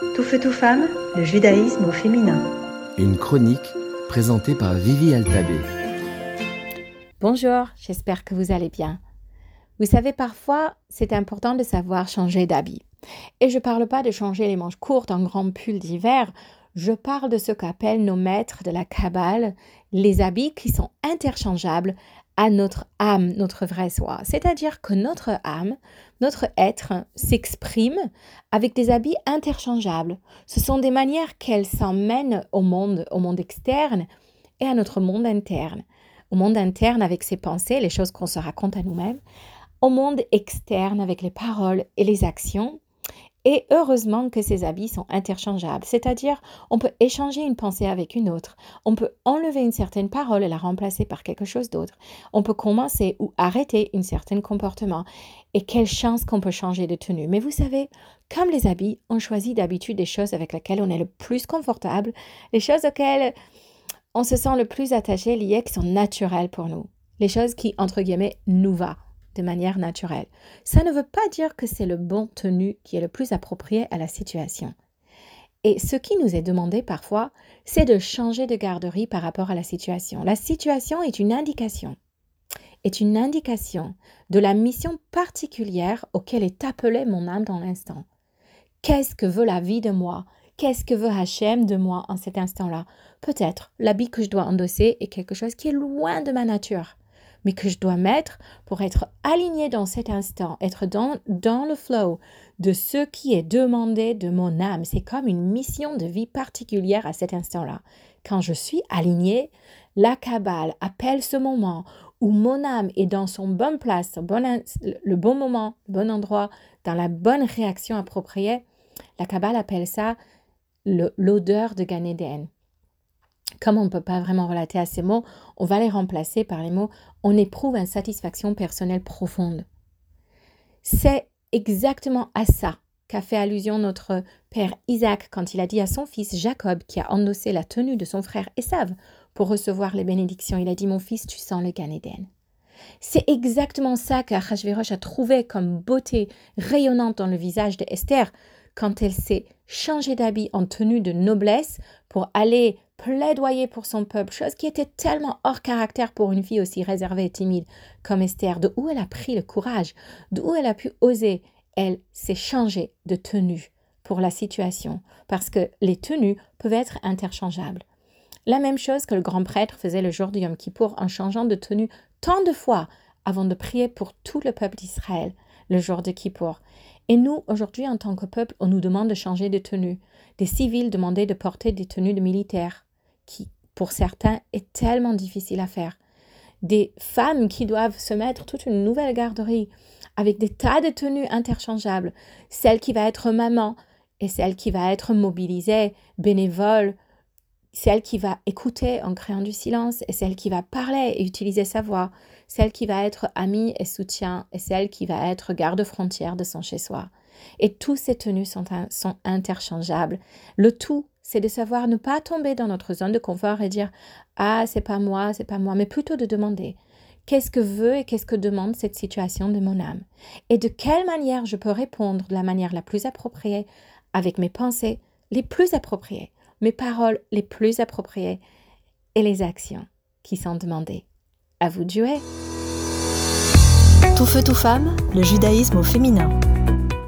Tout feu, tout femme, le judaïsme au féminin. Une chronique présentée par Vivi Altabé. Bonjour, j'espère que vous allez bien. Vous savez, parfois, c'est important de savoir changer d'habit. Et je ne parle pas de changer les manches courtes en grand pull d'hiver, je parle de ce qu'appellent nos maîtres de la Kabbale les habits qui sont interchangeables à notre âme, notre vrai soi. C'est-à-dire que notre âme, notre être s'exprime avec des habits interchangeables. Ce sont des manières qu'elle s'emmène au monde, au monde externe et à notre monde interne. Au monde interne avec ses pensées, les choses qu'on se raconte à nous-mêmes. Au monde externe avec les paroles et les actions et heureusement que ces habits sont interchangeables, c'est-à-dire on peut échanger une pensée avec une autre, on peut enlever une certaine parole et la remplacer par quelque chose d'autre, on peut commencer ou arrêter un certain comportement. Et quelle chance qu'on peut changer de tenue. Mais vous savez, comme les habits, on choisit d'habitude des choses avec lesquelles on est le plus confortable, les choses auxquelles on se sent le plus attaché, liées, qui sont naturelles pour nous, les choses qui, entre guillemets, nous va de manière naturelle. Ça ne veut pas dire que c'est le bon tenue qui est le plus approprié à la situation. Et ce qui nous est demandé parfois, c'est de changer de garderie par rapport à la situation. La situation est une indication, est une indication de la mission particulière auquel est appelée mon âme dans l'instant. Qu'est-ce que veut la vie de moi? Qu'est-ce que veut Hachem de moi en cet instant-là? Peut-être l'habit que je dois endosser est quelque chose qui est loin de ma nature mais que je dois mettre pour être aligné dans cet instant, être dans, dans le flow de ce qui est demandé de mon âme. C'est comme une mission de vie particulière à cet instant-là. Quand je suis aligné, la Kabbale appelle ce moment où mon âme est dans son bonne place, bon, le bon moment, le bon endroit, dans la bonne réaction appropriée. La Kabbale appelle ça l'odeur de Gan comme on ne peut pas vraiment relater à ces mots, on va les remplacer par les mots on éprouve une satisfaction personnelle profonde. C'est exactement à ça qu'a fait allusion notre père Isaac quand il a dit à son fils Jacob, qui a endossé la tenue de son frère Esav pour recevoir les bénédictions, il a dit Mon fils, tu sens le Gan C'est exactement ça qu'Achashverosh a trouvé comme beauté rayonnante dans le visage de quand elle s'est changée d'habit en tenue de noblesse pour aller plaidoyer pour son peuple, chose qui était tellement hors caractère pour une fille aussi réservée et timide comme Esther, de où elle a pris le courage, d'où elle a pu oser. Elle s'est changée de tenue pour la situation, parce que les tenues peuvent être interchangeables. La même chose que le grand prêtre faisait le jour du Yom Kippour en changeant de tenue tant de fois avant de prier pour tout le peuple d'Israël le jour de Kippour. Et nous, aujourd'hui, en tant que peuple, on nous demande de changer de tenue. Des civils demandaient de porter des tenues de militaires qui, pour certains, est tellement difficile à faire. Des femmes qui doivent se mettre toute une nouvelle garderie avec des tas de tenues interchangeables, celle qui va être maman et celle qui va être mobilisée, bénévole, celle qui va écouter en créant du silence et celle qui va parler et utiliser sa voix, celle qui va être amie et soutien et celle qui va être garde-frontière de son chez-soi. Et tous ces tenues sont, sont interchangeables. Le tout c'est de savoir ne pas tomber dans notre zone de confort et dire ah c'est pas moi, c'est pas moi, mais plutôt de demander qu'est-ce que veut et qu'est-ce que demande cette situation de mon âme? Et de quelle manière je peux répondre de la manière la plus appropriée avec mes pensées les plus appropriées, mes paroles les plus appropriées et les actions qui sont demandées. À vous de jouer. Tout feu, tout femme, le judaïsme au féminin.